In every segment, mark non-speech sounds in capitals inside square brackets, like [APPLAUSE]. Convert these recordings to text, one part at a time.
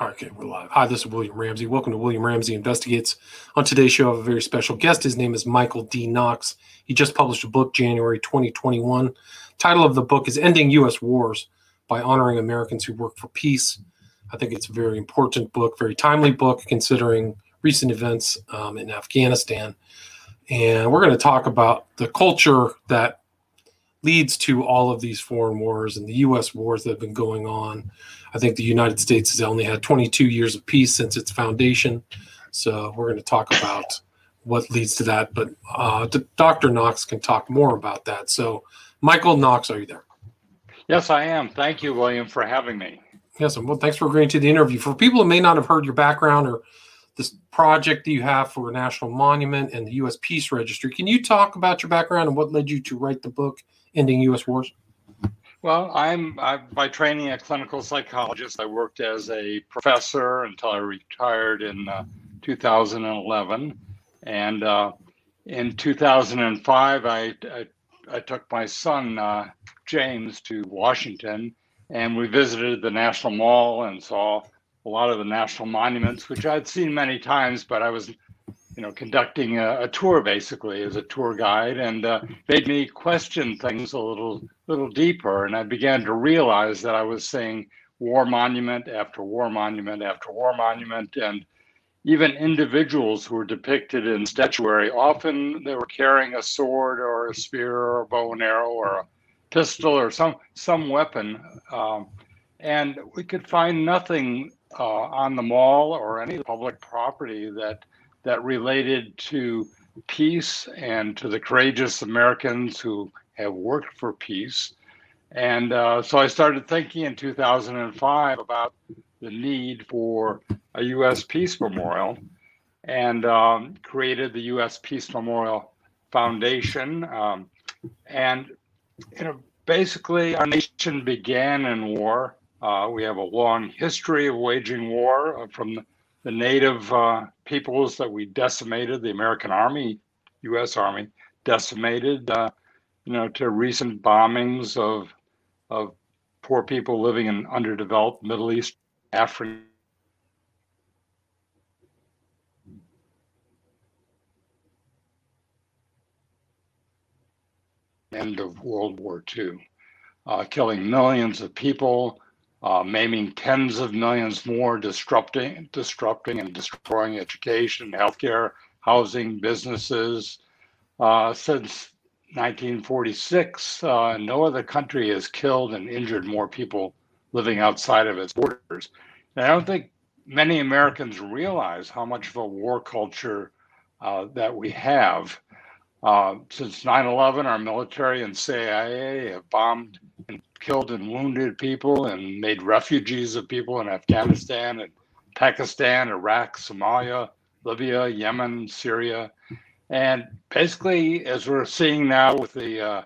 Okay, we're live. Hi, this is William Ramsey. Welcome to William Ramsey Investigates. On today's show, I have a very special guest. His name is Michael D. Knox. He just published a book, January 2021. Title of the book is Ending U.S. Wars by Honoring Americans Who Work for Peace. I think it's a very important book, very timely book, considering recent events um, in Afghanistan. And we're going to talk about the culture that leads to all of these foreign wars and the U.S. wars that have been going on. I think the United States has only had 22 years of peace since its foundation. So we're going to talk about what leads to that. But uh, Dr. Knox can talk more about that. So, Michael Knox, are you there? Yes, I am. Thank you, William, for having me. Yes, and well, thanks for agreeing to the interview. For people who may not have heard your background or this project that you have for a national monument and the U.S. Peace Registry, can you talk about your background and what led you to write the book ending U.S. wars? Well, I'm, I'm by training a clinical psychologist. I worked as a professor until I retired in uh, 2011, and uh, in 2005, I, I, I took my son uh, James to Washington, and we visited the National Mall and saw a lot of the national monuments, which I'd seen many times, but I was you know, conducting a, a, tour basically as a tour guide, and uh, made me question things a little, little deeper. And I began to realize that I was seeing war monument after war monument after war monument, and even individuals who were depicted in statuary. Often they were carrying a sword or a spear or a bow and arrow or a pistol or some some weapon, um, and we could find nothing uh, on the mall or any public property that that related to peace and to the courageous Americans who have worked for peace. And uh, so I started thinking in 2005 about the need for a U.S. Peace Memorial and um, created the U.S. Peace Memorial Foundation. Um, and, you know, basically, our nation began in war. Uh, we have a long history of waging war uh, from the native uh, peoples that we decimated, the American Army, U.S. Army, decimated, uh, you know, to recent bombings of of poor people living in underdeveloped Middle East, Africa. End of World War II, uh, killing millions of people, uh, maiming tens of millions more, disrupting, disrupting and destroying education, healthcare, housing, businesses. Uh, since 1946, uh, no other country has killed and injured more people living outside of its borders. And I don't think many Americans realize how much of a war culture uh, that we have. Uh, since 9 11, our military and CIA have bombed and killed and wounded people and made refugees of people in Afghanistan and Pakistan, Iraq, Somalia, Libya, Yemen, Syria. And basically, as we're seeing now with the uh,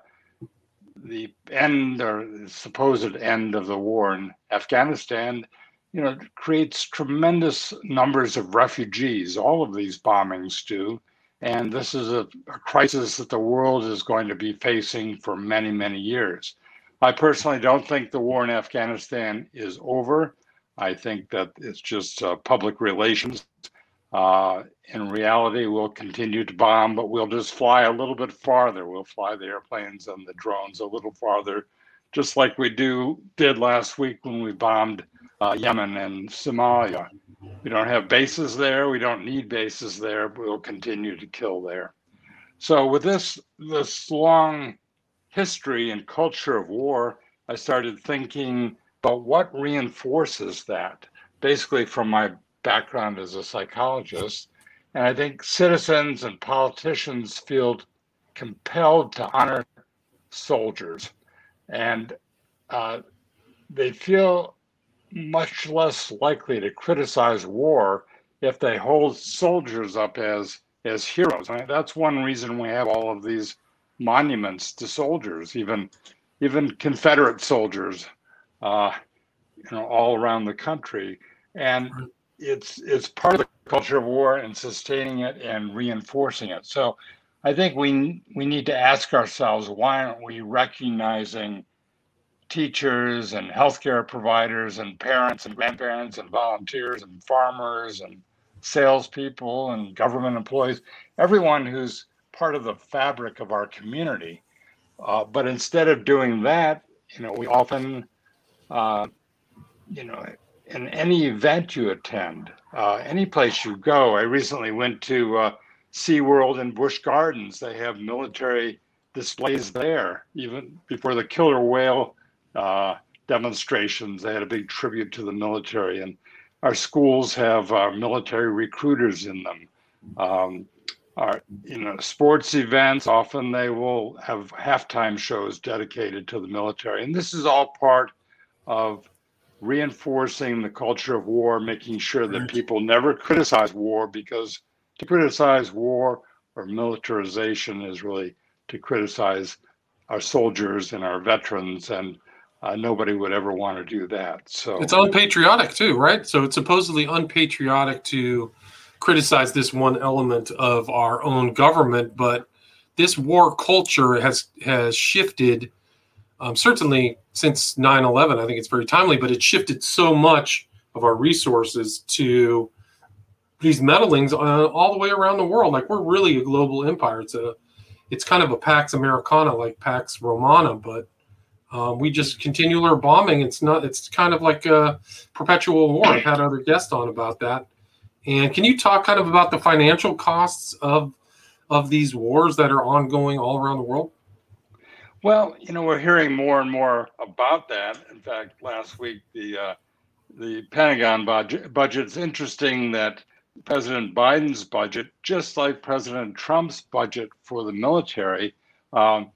the end or supposed end of the war in Afghanistan, you know, creates tremendous numbers of refugees. All of these bombings do. And this is a, a crisis that the world is going to be facing for many, many years. I personally don't think the war in Afghanistan is over. I think that it's just uh, public relations. Uh, in reality, we'll continue to bomb, but we'll just fly a little bit farther. We'll fly the airplanes and the drones a little farther, just like we do did last week when we bombed uh, Yemen and Somalia. We don't have bases there. We don't need bases there. We'll continue to kill there. So with this this long history and culture of war, I started thinking about what reinforces that, basically from my background as a psychologist. And I think citizens and politicians feel compelled to honor soldiers. And uh, they feel much less likely to criticize war if they hold soldiers up as as heroes. I mean, that's one reason we have all of these monuments to soldiers, even even Confederate soldiers, uh, you know, all around the country. And it's it's part of the culture of war and sustaining it and reinforcing it. So I think we we need to ask ourselves why aren't we recognizing teachers and healthcare providers and parents and grandparents and volunteers and farmers and salespeople and government employees, everyone who's part of the fabric of our community. Uh, but instead of doing that, you know, we often, uh, you know, in any event you attend, uh, any place you go. I recently went to uh, SeaWorld in Busch Gardens. They have military displays there, even before the killer whale uh, demonstrations. They had a big tribute to the military, and our schools have uh, military recruiters in them. Um, our, you know, sports events often they will have halftime shows dedicated to the military, and this is all part of reinforcing the culture of war, making sure that people never criticize war because to criticize war or militarization is really to criticize our soldiers and our veterans and uh, nobody would ever want to do that. So it's unpatriotic too, right? So it's supposedly unpatriotic to criticize this one element of our own government, but this war culture has has shifted. Um, certainly since 9/11, I think it's very timely, but it shifted so much of our resources to these meddlings uh, all the way around the world. Like we're really a global empire. It's a it's kind of a Pax Americana, like Pax Romana, but um, we just continue our bombing. It's not. It's kind of like a perpetual war. I've had other guests on about that. And can you talk kind of about the financial costs of of these wars that are ongoing all around the world? Well, you know, we're hearing more and more about that. In fact, last week the uh, the Pentagon budget budget's interesting that President Biden's budget, just like President Trump's budget for the military, um,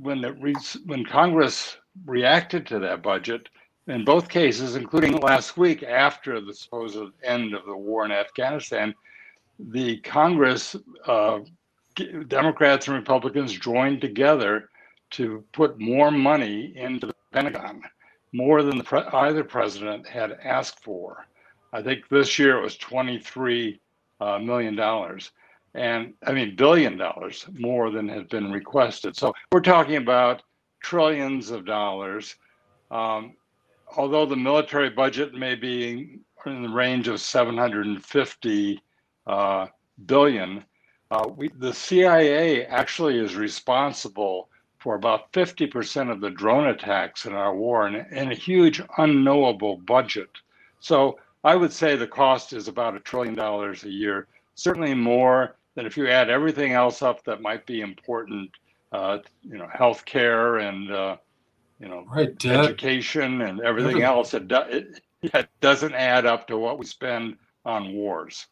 when the re- when Congress reacted to that budget, in both cases, including last week after the supposed end of the war in Afghanistan, the Congress, uh, Democrats and Republicans joined together to put more money into the Pentagon, more than pre- either president had asked for. I think this year it was 23 uh, million dollars and I mean billion dollars more than had been requested. So we're talking about trillions of dollars. Um, although the military budget may be in the range of 750 uh, billion, uh, we, the CIA actually is responsible for about 50% of the drone attacks in our war and, and a huge unknowable budget. So I would say the cost is about a trillion dollars a year, certainly more than if you add everything else up that might be important, uh, you know, healthcare and uh, you know, right, education and everything else. It, do, it, it doesn't add up to what we spend on wars.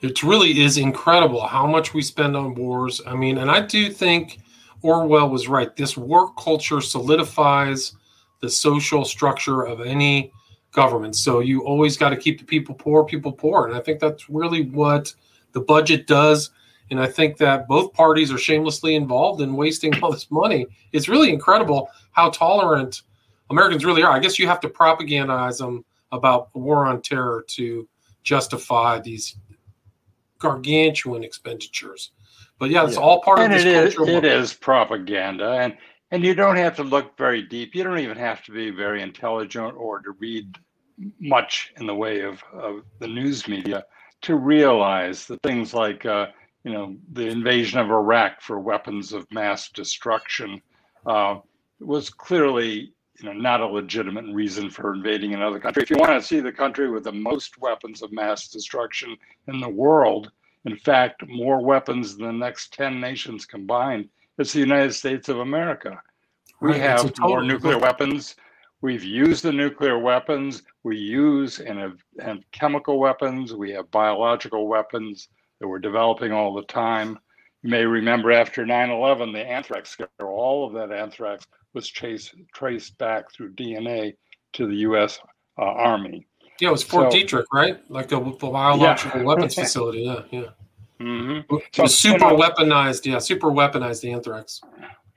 It really is incredible how much we spend on wars. I mean, and I do think Orwell was right. This war culture solidifies the social structure of any government. So you always got to keep the people poor, people poor. And I think that's really what the budget does. And I think that both parties are shamelessly involved in wasting all this money. It's really incredible how tolerant Americans really are. I guess you have to propagandize them about the war on terror to justify these gargantuan expenditures. But yeah, it's yeah. all part and of this it is, it is propaganda, and and you don't have to look very deep. You don't even have to be very intelligent or to read much in the way of, of the news media to realize that things like uh, you know the invasion of Iraq for weapons of mass destruction uh, was clearly you know not a legitimate reason for invading another country. If you want to see the country with the most weapons of mass destruction in the world, in fact, more weapons than the next ten nations combined, it's the United States of America. We right, have more nuclear weapons. We've used the nuclear weapons. We use and have, have chemical weapons. We have biological weapons that we're developing all the time. You may remember after 9 11, the anthrax scare, all of that anthrax was chased, traced back through DNA to the US uh, Army. Yeah, it was Fort so, Detrick, right? Like the, the biological yeah. weapons [LAUGHS] facility. Yeah, yeah. Mm-hmm. So, super you know, weaponized. Yeah, super weaponized anthrax.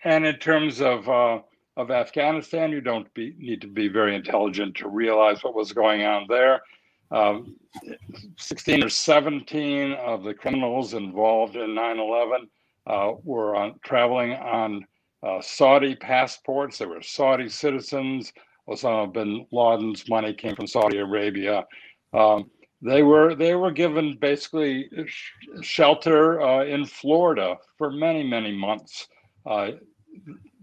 And in terms of uh, of Afghanistan. You don't be, need to be very intelligent to realize what was going on there. Um, 16 or 17 of the criminals involved in 9 11 uh, were on, traveling on uh, Saudi passports. They were Saudi citizens. Osama bin Laden's money came from Saudi Arabia. Um, they were they were given basically sh- shelter uh, in Florida for many many months. Uh,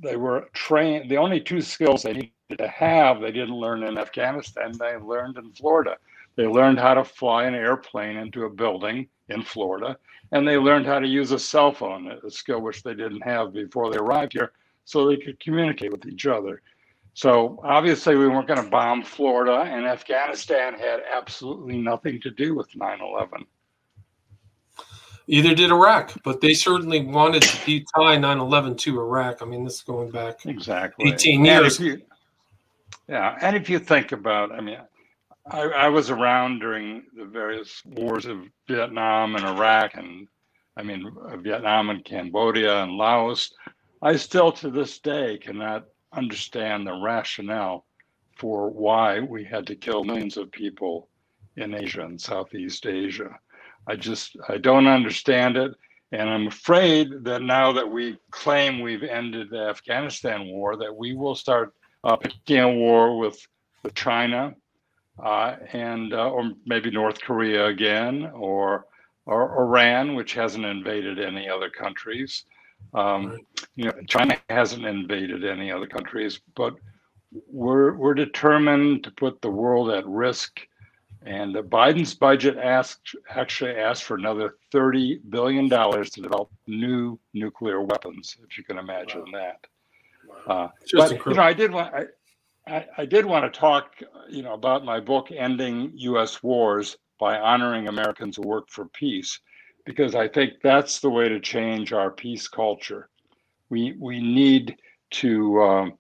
they were trained. The only two skills they needed to have they didn't learn in Afghanistan. They learned in Florida. They learned how to fly an airplane into a building in Florida, and they learned how to use a cell phone, a skill which they didn't have before they arrived here, so they could communicate with each other. So obviously, we weren't going to bomb Florida, and Afghanistan had absolutely nothing to do with 9 11. Either did Iraq, but they certainly wanted to tie 9 11 to Iraq. I mean, this is going back exactly 18 years. You, yeah, and if you think about, I mean, I, I, was around during the various wars of Vietnam and Iraq, and I mean, Vietnam and Cambodia and Laos. I still to this day cannot understand the rationale for why we had to kill millions of people in Asia and Southeast Asia. I just I don't understand it, and I'm afraid that now that we claim we've ended the Afghanistan war, that we will start uh, picking a war with with China, uh, and uh, or maybe North Korea again, or or Iran, which hasn't invaded any other countries. Um, you know, China hasn't invaded any other countries, but we're we're determined to put the world at risk. And Biden's budget asked actually asked for another thirty billion dollars to develop new nuclear weapons, if you can imagine wow. that. Uh, but incredible. you know, I did want I, I, I did want to talk, you know, about my book "Ending U.S. Wars" by honoring Americans who work for peace because I think that's the way to change our peace culture. We we need to um,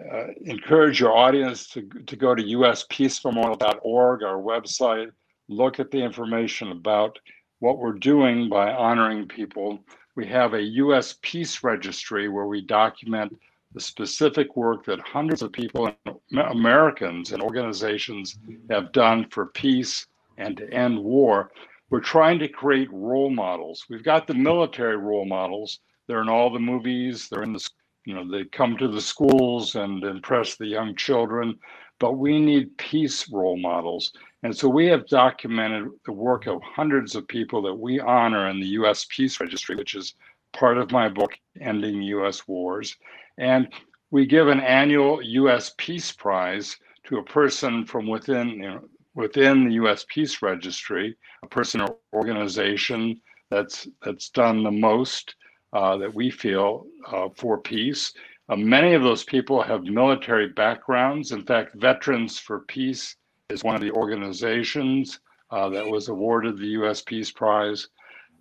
uh, encourage your audience to, to go to uspeacememorial.org, our website, look at the information about what we're doing by honoring people. We have a U.S. Peace Registry where we document the specific work that hundreds of people, Americans and organizations have done for peace and to end war we're trying to create role models. We've got the military role models. They're in all the movies. They're in the, you know, they come to the schools and impress the young children. But we need peace role models. And so we have documented the work of hundreds of people that we honor in the U.S. Peace Registry, which is part of my book, Ending U.S. Wars. And we give an annual U.S. Peace Prize to a person from within you know, within the U.S. Peace Registry, a person or organization that's that's done the most uh, that we feel uh, for peace. Uh, many of those people have military backgrounds. In fact, Veterans for Peace is one of the organizations uh, that was awarded the U.S. Peace Prize,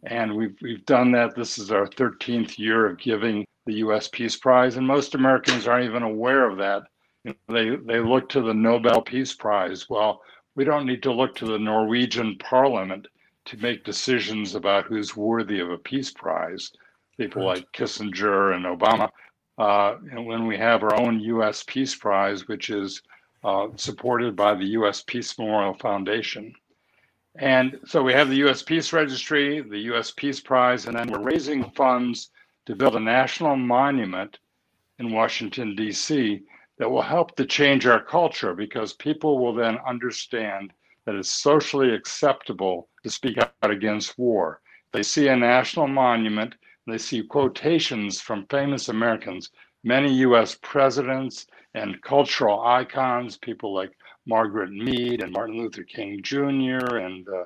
and we've we've done that. This is our 13th year of giving the U.S. Peace Prize, and most Americans aren't even aware of that. You know, they they look to the Nobel Peace Prize. Well, we don't need to look to the Norwegian parliament to make decisions about who's worthy of a peace prize. People right. like Kissinger and Obama. Uh, and when we have our own U.S. Peace Prize, which is uh, supported by the U.S. Peace Memorial Foundation. And so we have the U.S. Peace Registry, the U.S. Peace Prize, and then we're raising funds to build a national monument in Washington, D.C that will help to change our culture because people will then understand that it's socially acceptable to speak out against war. They see a national monument, they see quotations from famous Americans, many US presidents and cultural icons, people like Margaret Mead and Martin Luther King Jr. and uh,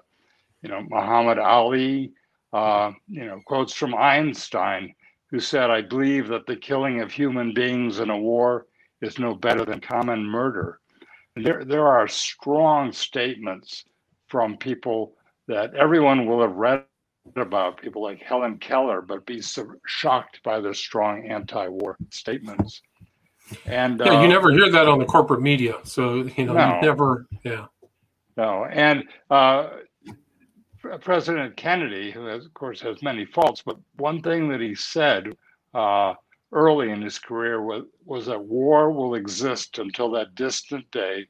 you know Muhammad Ali, uh, you know quotes from Einstein, who said, "I believe that the killing of human beings in a war is no better than common murder. There, there are strong statements from people that everyone will have read about, people like Helen Keller, but be shocked by their strong anti-war statements. And yeah, uh, you never hear that on the corporate media, so you know no, you never, yeah. No, and uh, President Kennedy, who has, of course has many faults, but one thing that he said uh, early in his career was, that war will exist until that distant day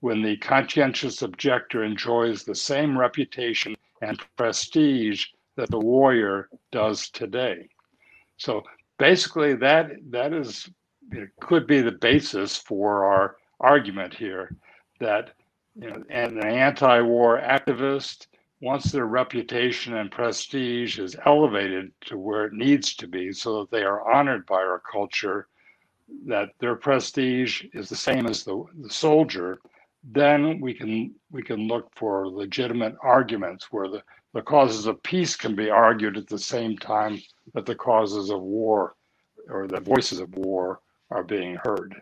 when the conscientious objector enjoys the same reputation and prestige that the warrior does today. So basically, that that is it could be the basis for our argument here that you know, an anti-war activist once their reputation and prestige is elevated to where it needs to be so that they are honored by our culture that their prestige is the same as the, the soldier then we can we can look for legitimate arguments where the, the causes of peace can be argued at the same time that the causes of war or the voices of war are being heard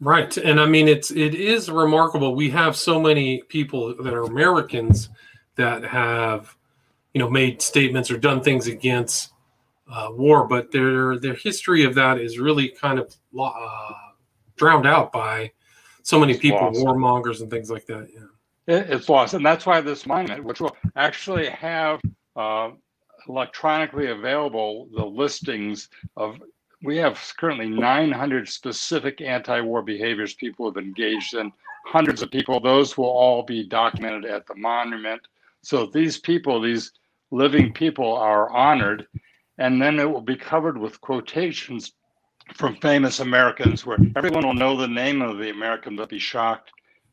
right and i mean it's it is remarkable we have so many people that are americans that have you know made statements or done things against uh, war but their their history of that is really kind of uh, drowned out by so many people, lost. warmongers and things like that. Yeah, it, it's lost, and that's why this monument, which will actually have uh, electronically available the listings of. We have currently 900 specific anti-war behaviors people have engaged in. Hundreds of people. Those will all be documented at the monument. So these people, these living people, are honored, and then it will be covered with quotations from famous Americans where everyone will know the name of the American but be shocked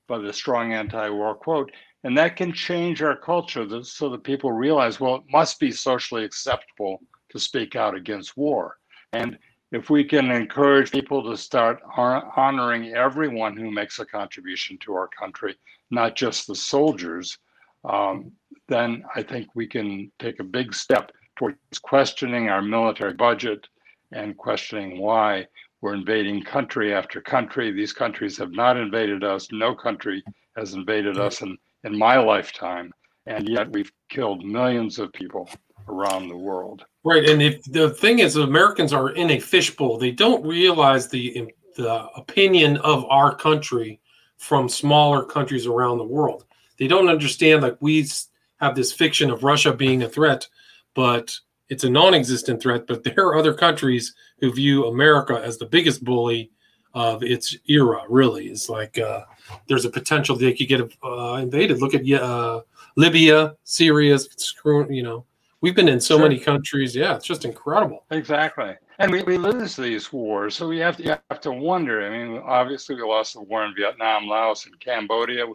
by the strong anti-war quote. And that can change our culture so that people realize, well, it must be socially acceptable to speak out against war. And if we can encourage people to start honoring everyone who makes a contribution to our country, not just the soldiers, um, then I think we can take a big step towards questioning our military budget, and questioning why we're invading country after country. These countries have not invaded us. No country has invaded us in, in my lifetime. And yet we've killed millions of people around the world. Right. And if the thing is, Americans are in a fishbowl, they don't realize the, the opinion of our country from smaller countries around the world. They don't understand like we have this fiction of Russia being a threat, but it's a non-existent threat, but [LAUGHS] there are other countries who view America as the biggest bully of its era. Really, it's like uh, there's a potential they could get uh, invaded. Look at uh, Libya, Syria. You know, we've been in so sure. many countries. Yeah, it's just incredible. Exactly, and we, we lose these wars, so we have to you have to wonder. I mean, obviously, we lost the war in Vietnam, Laos, and Cambodia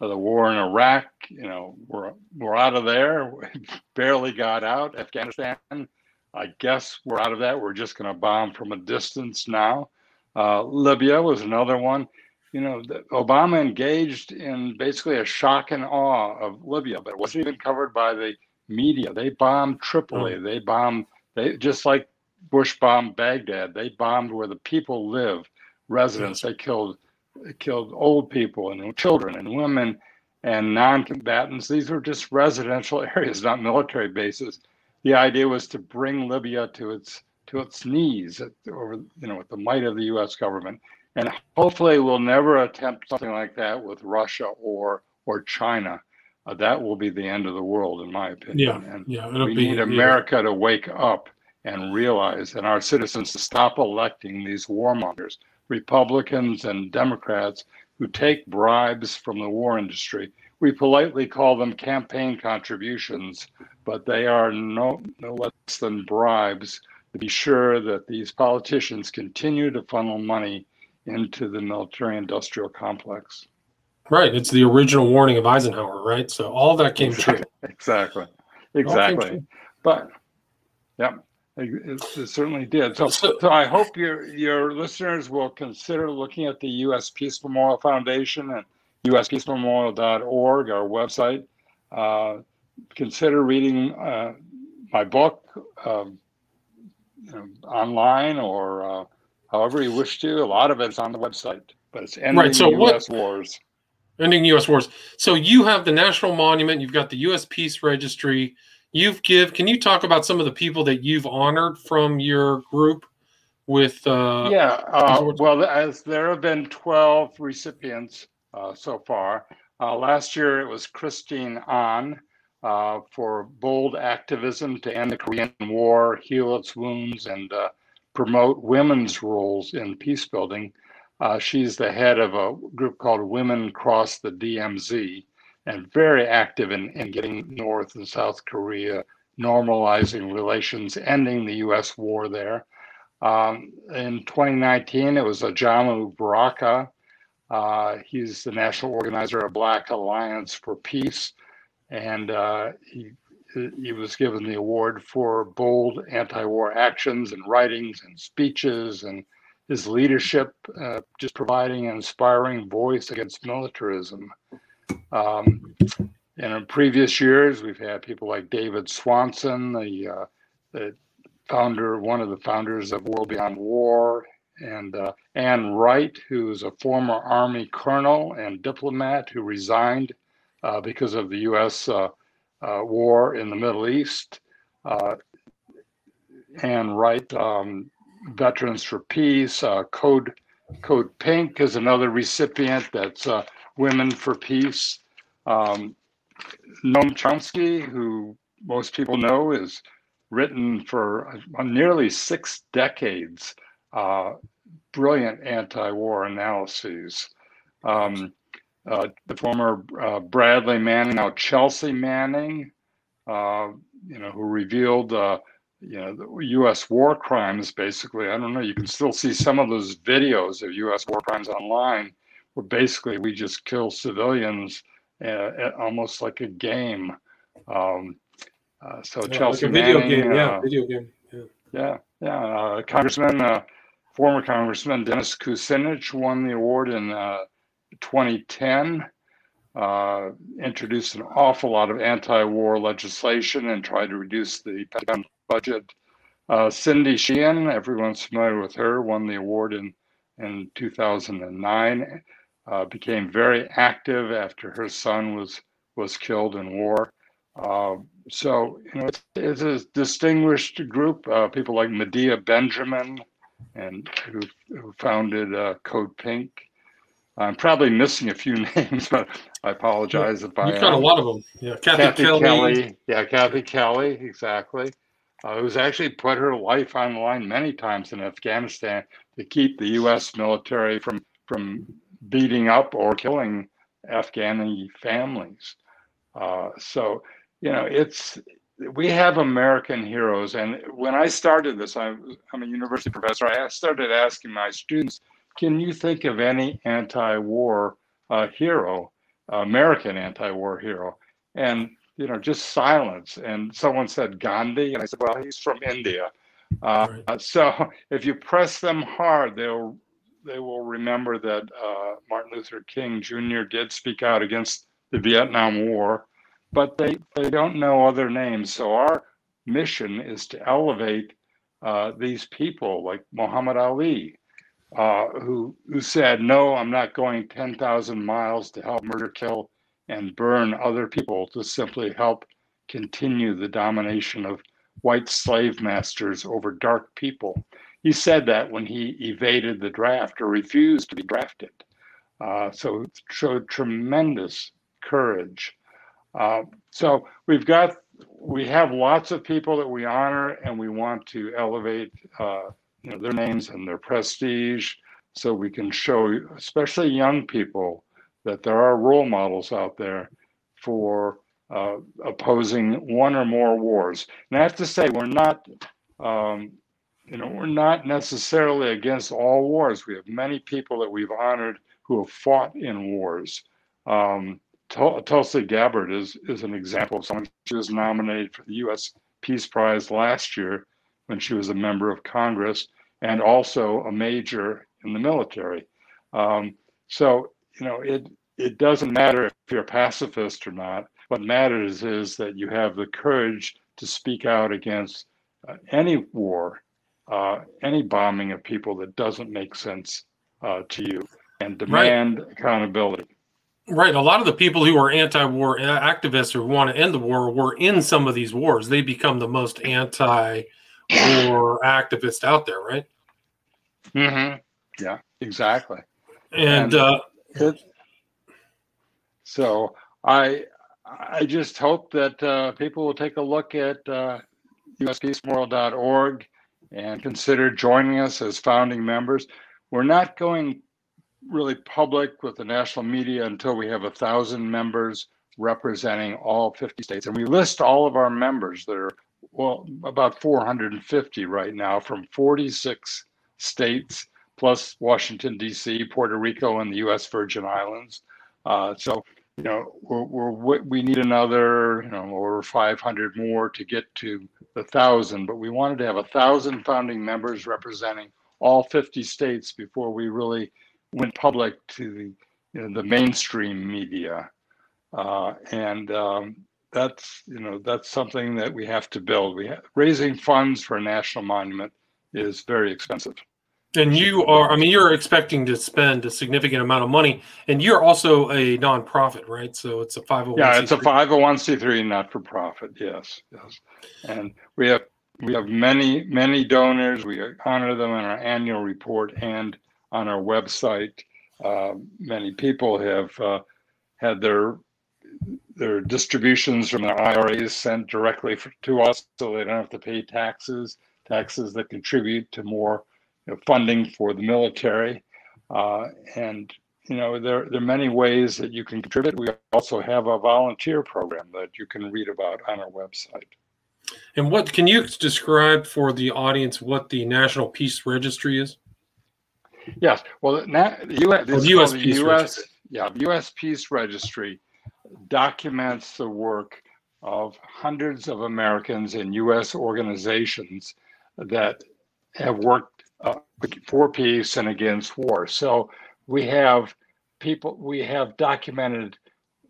the war in Iraq, you know, we're we're out of there. We [LAUGHS] barely got out. Afghanistan, I guess we're out of that. We're just going to bomb from a distance now. Uh, Libya was another one. You know, Obama engaged in basically a shock and awe of Libya, but it wasn't even covered by the media. They bombed Tripoli. Oh. They bombed. They just like Bush bombed Baghdad. They bombed where the people live, residents. They killed killed old people and children and women and non-combatants. These were just residential [LAUGHS] areas, not military bases. The idea was to bring Libya to its to its knees at, over you know with the might of the U.S. government, and hopefully we'll never attempt something like that with Russia or or China. Uh, that will be the end of the world, in my opinion. Yeah, and yeah. We be, need America yeah. to wake up and realize, and our citizens to stop electing these warmongers Republicans and Democrats who take bribes from the war industry. We politely call them campaign contributions, but they are no, no less than bribes to be sure that these politicians continue to funnel money into the military industrial complex. Right. It's the original warning of Eisenhower, right? So all that came exactly. true. Exactly. Exactly. But, yeah. It, it, certainly did. So, so, I hope your your listeners will consider looking at the U.S. Peace Memorial Foundation and uspeacememorial.org, our website. Uh, consider reading uh, my book um, you know, online or uh, however you wish to. A lot of it's on the website, but it's ending right, so U.S. What, wars. Ending U.S. wars. So you have the National Monument. You've got the U.S. Peace Registry you've give can you talk about some of the people that you've honored from your group with uh yeah uh, well as there have been 12 recipients uh, so far uh, last year it was Christine Ahn uh, for bold activism to end the korean war heal its wounds and uh, promote women's roles in peace building uh, she's the head of a group called women cross the dmz and very active in, in getting North and South Korea normalizing relations, ending the U.S. war there. Um, in 2019, it was Ajamu Baraka. Uh, he's the national organizer of Black Alliance for Peace, and uh, he he was given the award for bold anti-war actions and writings and speeches and his leadership, uh, just providing an inspiring voice against militarism. Um, and in previous years, we've had people like David Swanson, the, uh, the founder, one of the founders of World Beyond War, and uh, Anne Wright, who's a former Army colonel and diplomat who resigned uh, because of the U.S. Uh, uh, war in the Middle East. Uh, Anne Wright, um, Veterans for Peace, Code Code Pink is another recipient. That's Women for Peace. Um, Noam Chomsky, who most people know, is written for uh, nearly six decades. Uh, brilliant anti-war analyses. Um, uh, the former uh, Bradley Manning, now Chelsea Manning, uh, you know, who revealed, uh, you know, the U.S. war crimes. Basically, I don't know. You can still see some of those videos of U.S. war crimes online, where basically we just kill civilians uh, almost like a game. Um, uh, so yeah, Chelsea like video Manning, game, yeah, uh, video game, yeah, yeah, yeah. Uh, Congressman, uh, former Congressman Dennis Kucinich won the award in 2010. introduced an awful lot of anti-war legislation and tried to reduce the Pentagon budget. Cindy Sheehan, everyone's familiar with her, won the award in in 2009 uh, became very active after her son was was killed in war. Uh, so you know, it's, it's, a distinguished group. Uh, people like Medea Benjamin, and who, who founded uh, Code Pink. I'm probably missing a few [LAUGHS] names, but I apologize yeah, if I. You've got a lot of them. Yeah, Kathy, Kathy Kelly. Kelly. Yeah, Kathy Kelly. Exactly. Uh, who's actually put her life on the line many times in Afghanistan to keep the U.S. military from from beating up or killing Afghani families. Uh, so, you know, it's we have American heroes. And when I started this, I, am a university professor. I started asking my students, can you think of any anti-war uh, hero, American anti-war hero? And you know, just silence. And someone said Gandhi, and I said, well, he's from India. Uh, right. So [LAUGHS] if you press them hard, they'll they will remember that uh, Martin Luther King Jr. did speak out against the Vietnam War, but they, they don't know other names. So our mission is to elevate uh, these people like Muhammad Ali, uh, who, who said, No, I'm not going 10,000 miles to help murder, kill, and burn other people to simply help continue the domination of white slave masters over dark people. He said that when he evaded the draft or refused to be drafted. Uh, so showed tremendous courage. Uh, so we've got we have lots of people that we honor and we want to elevate uh, you know, their names and their prestige so we can show especially young people that there are role models out there for uh, opposing one or more wars. And I have to say, we're not um, you know, we're not necessarily against all wars. We have many people that we've honored who have fought in wars. Um, Tulsi Gabbard is, is an example of someone. She was nominated for the U.S. Peace Prize last year when she was a member of Congress and also a major in the military. Um, so, you know, it, it doesn't matter if you're a pacifist or not. What matters is that you have the courage to speak out against uh, any war uh, any bombing of people that doesn't make sense uh, to you and demand right. accountability. Right. A lot of the people who are anti-war activists who want to end the war were in some of these wars. They become the most anti-war activist out there, right? Mm-hmm. Yeah, exactly. And, and uh, it, so I I just hope that uh, people will take a look at uh, and consider joining us as founding members. We're not going really public with the national media until we have a thousand members representing all 50 states. And we list all of our members that are well, about 450 right now from 46 states, plus Washington, D.C., Puerto Rico, and the U.S. Virgin Islands. Uh, so, you know, we're, we're, we need another, you know, over 500 more to get to the thousand, but we wanted to have a thousand founding members representing all 50 states before we really went public to the, you know, the mainstream media. Uh, and um, that's you know that's something that we have to build. We have, raising funds for a national monument is very expensive. And you are, I mean, you're expecting to spend a significant amount of money, and you're also a nonprofit, right? So it's a 501. Yeah, it's a 501c3, not for profit. Yes, yes. And we have we have many many donors. We honor them in our annual report and on our website. Uh, many people have uh, had their their distributions from their IRAs sent directly for, to us, so they don't have to pay taxes. Taxes that contribute to more you know, funding for the military, uh, and you know there there are many ways that you can contribute. We also have a volunteer program that you can read about on our website. And what can you describe for the audience what the National Peace Registry is? Yes, well, the, US, the US, Peace US Registry. yeah, the U.S. Peace Registry documents the work of hundreds of Americans in U.S. organizations that have worked uh, for peace and against war. So we have people, we have documented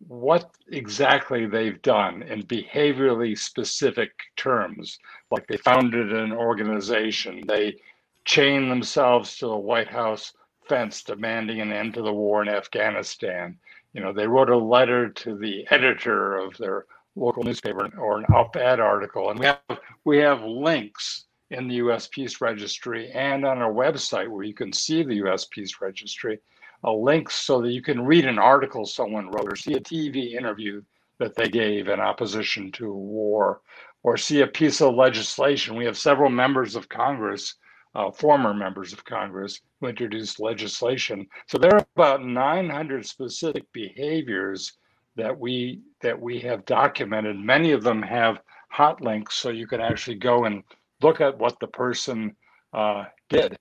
what exactly they've done in behaviorally specific terms. Like they founded an organization, they chained themselves to the White House fence demanding an end to the war in Afghanistan you know, they wrote a letter to the editor of their local newspaper or an op-ed article, and we have we have links in the U.S. Peace Registry and on our website where you can see the U.S. Peace Registry, a link so that you can read an article someone wrote or see a TV interview that they gave in opposition to war, or see a piece of legislation. We have several members of Congress uh, former members of Congress who introduced legislation. So there are about 900 specific behaviors that we that we have documented. Many of them have hot links, so you can actually go and look at what the person uh, did,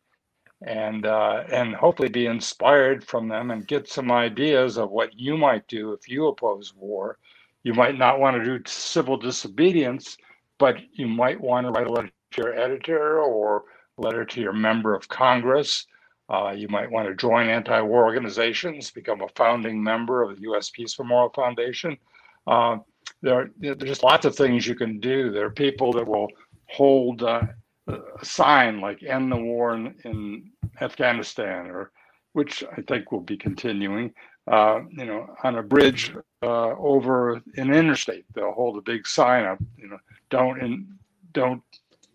and uh, and hopefully be inspired from them and get some ideas of what you might do if you oppose war. You might not want to do civil disobedience, but you might want to write a letter to your editor or letter to your member of Congress. Uh, you might want to join anti war organizations, become a founding member of the U.S. Peace Memorial Foundation. Uh, there, are, just lots of things you can do. There are people that will hold uh, a sign like end the war in, in, Afghanistan, or which I think will be continuing. Uh, you know, on a bridge uh, over an interstate, they'll hold a big sign up. You know, don't in, don't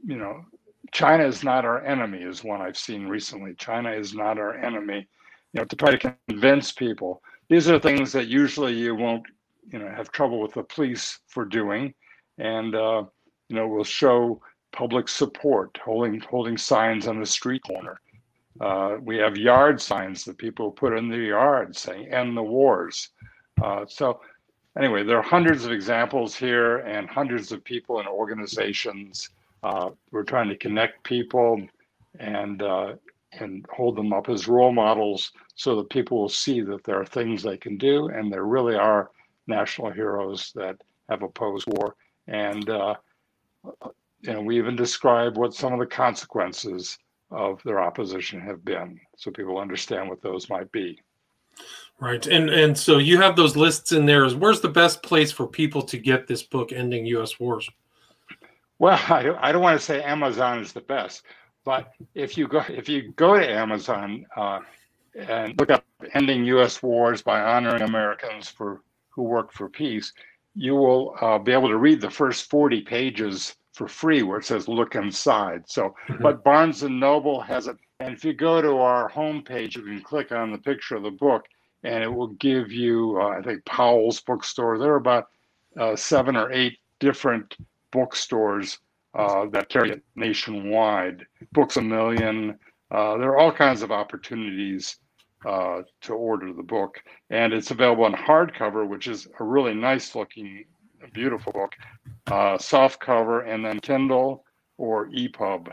you know China is not our enemy, is one I've seen recently. China is not our enemy. You know, to try to convince people. These are things that usually you won't, you know, have trouble with the police for doing, and uh, you know, will show public support, holding holding signs on the street corner. Uh, we have yard signs that people put in their yard saying "End the wars." Uh, so, anyway, there are hundreds of examples here, and hundreds of people and organizations uh, we're trying to connect people and uh, and hold them up as role models so that people will see that there are things they can do and there really are national heroes that have opposed war and uh, you know we even describe what some of the consequences of their opposition have been so people understand what those might be right and and so you have those lists in there where's the best place for people to get this book ending us wars well, I don't, I don't want to say Amazon is the best, but if you go if you go to Amazon uh, and look up "Ending U.S. Wars by Honoring Americans for Who Work for Peace," you will uh, be able to read the first forty pages for free, where it says "Look Inside." So, mm-hmm. but Barnes and Noble has it, and if you go to our homepage, you can click on the picture of the book, and it will give you, uh, I think, Powell's Bookstore. There are about uh, seven or eight different bookstores uh, that carry it nationwide. Books a Million. Uh, there are all kinds of opportunities uh, to order the book, and it's available in hardcover, which is a really nice looking beautiful book, uh, soft cover, and then Kindle or EPUB.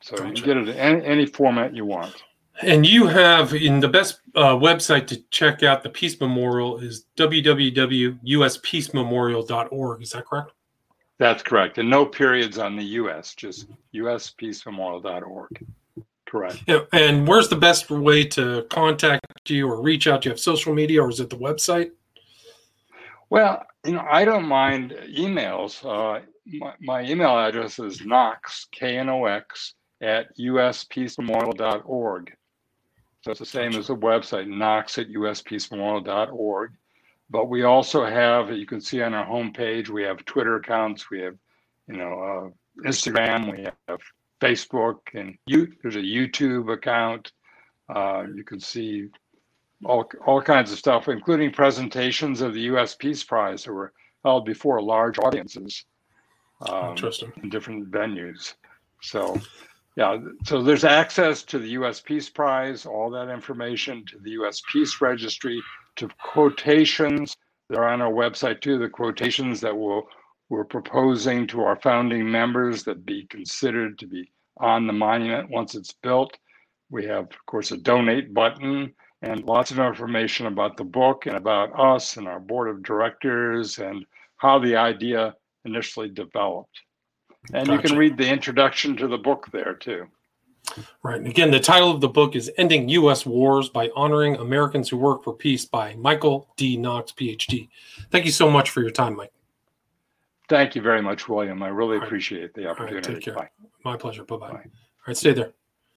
So you can get it in any, any format you want. And you have in the best uh, website to check out the Peace Memorial is www.uspeacememorial.org. Is that correct? That's correct. And no periods on the US, just uspeacememorial.org. Correct. Yeah. And where's the best way to contact you or reach out? Do you have social media or is it the website? Well, you know, I don't mind emails. Uh, my, my email address is knox, K N O X, at uspeacememorial.org. So it's the same as the website, knox at uspeacememorial.org. But we also have, you can see on our homepage, we have Twitter accounts, we have, you know, uh, Instagram, we have Facebook, and you, there's a YouTube account. Uh, you can see all, all kinds of stuff, including presentations of the U.S. Peace Prize that were held before large audiences um, Interesting. in different venues. So, yeah, so there's access to the U.S. Peace Prize, all that information, to the U.S. Peace Registry, to quotations. They're on our website too. The quotations that we'll, we're proposing to our founding members that be considered to be on the monument once it's built. We have, of course, a donate button and lots of information about the book and about us and our board of directors and how the idea initially developed. And you can read the introduction to the book there too. Right. And again, the title of the book is Ending U.S. Wars by Honoring Americans Who Work for Peace by Michael D. Knox, PhD. Thank you so much for your time, Mike. Thank you very much, William. I really All right. appreciate the right, opportunity. take care. Bye. My pleasure. Bye bye. All right, stay there.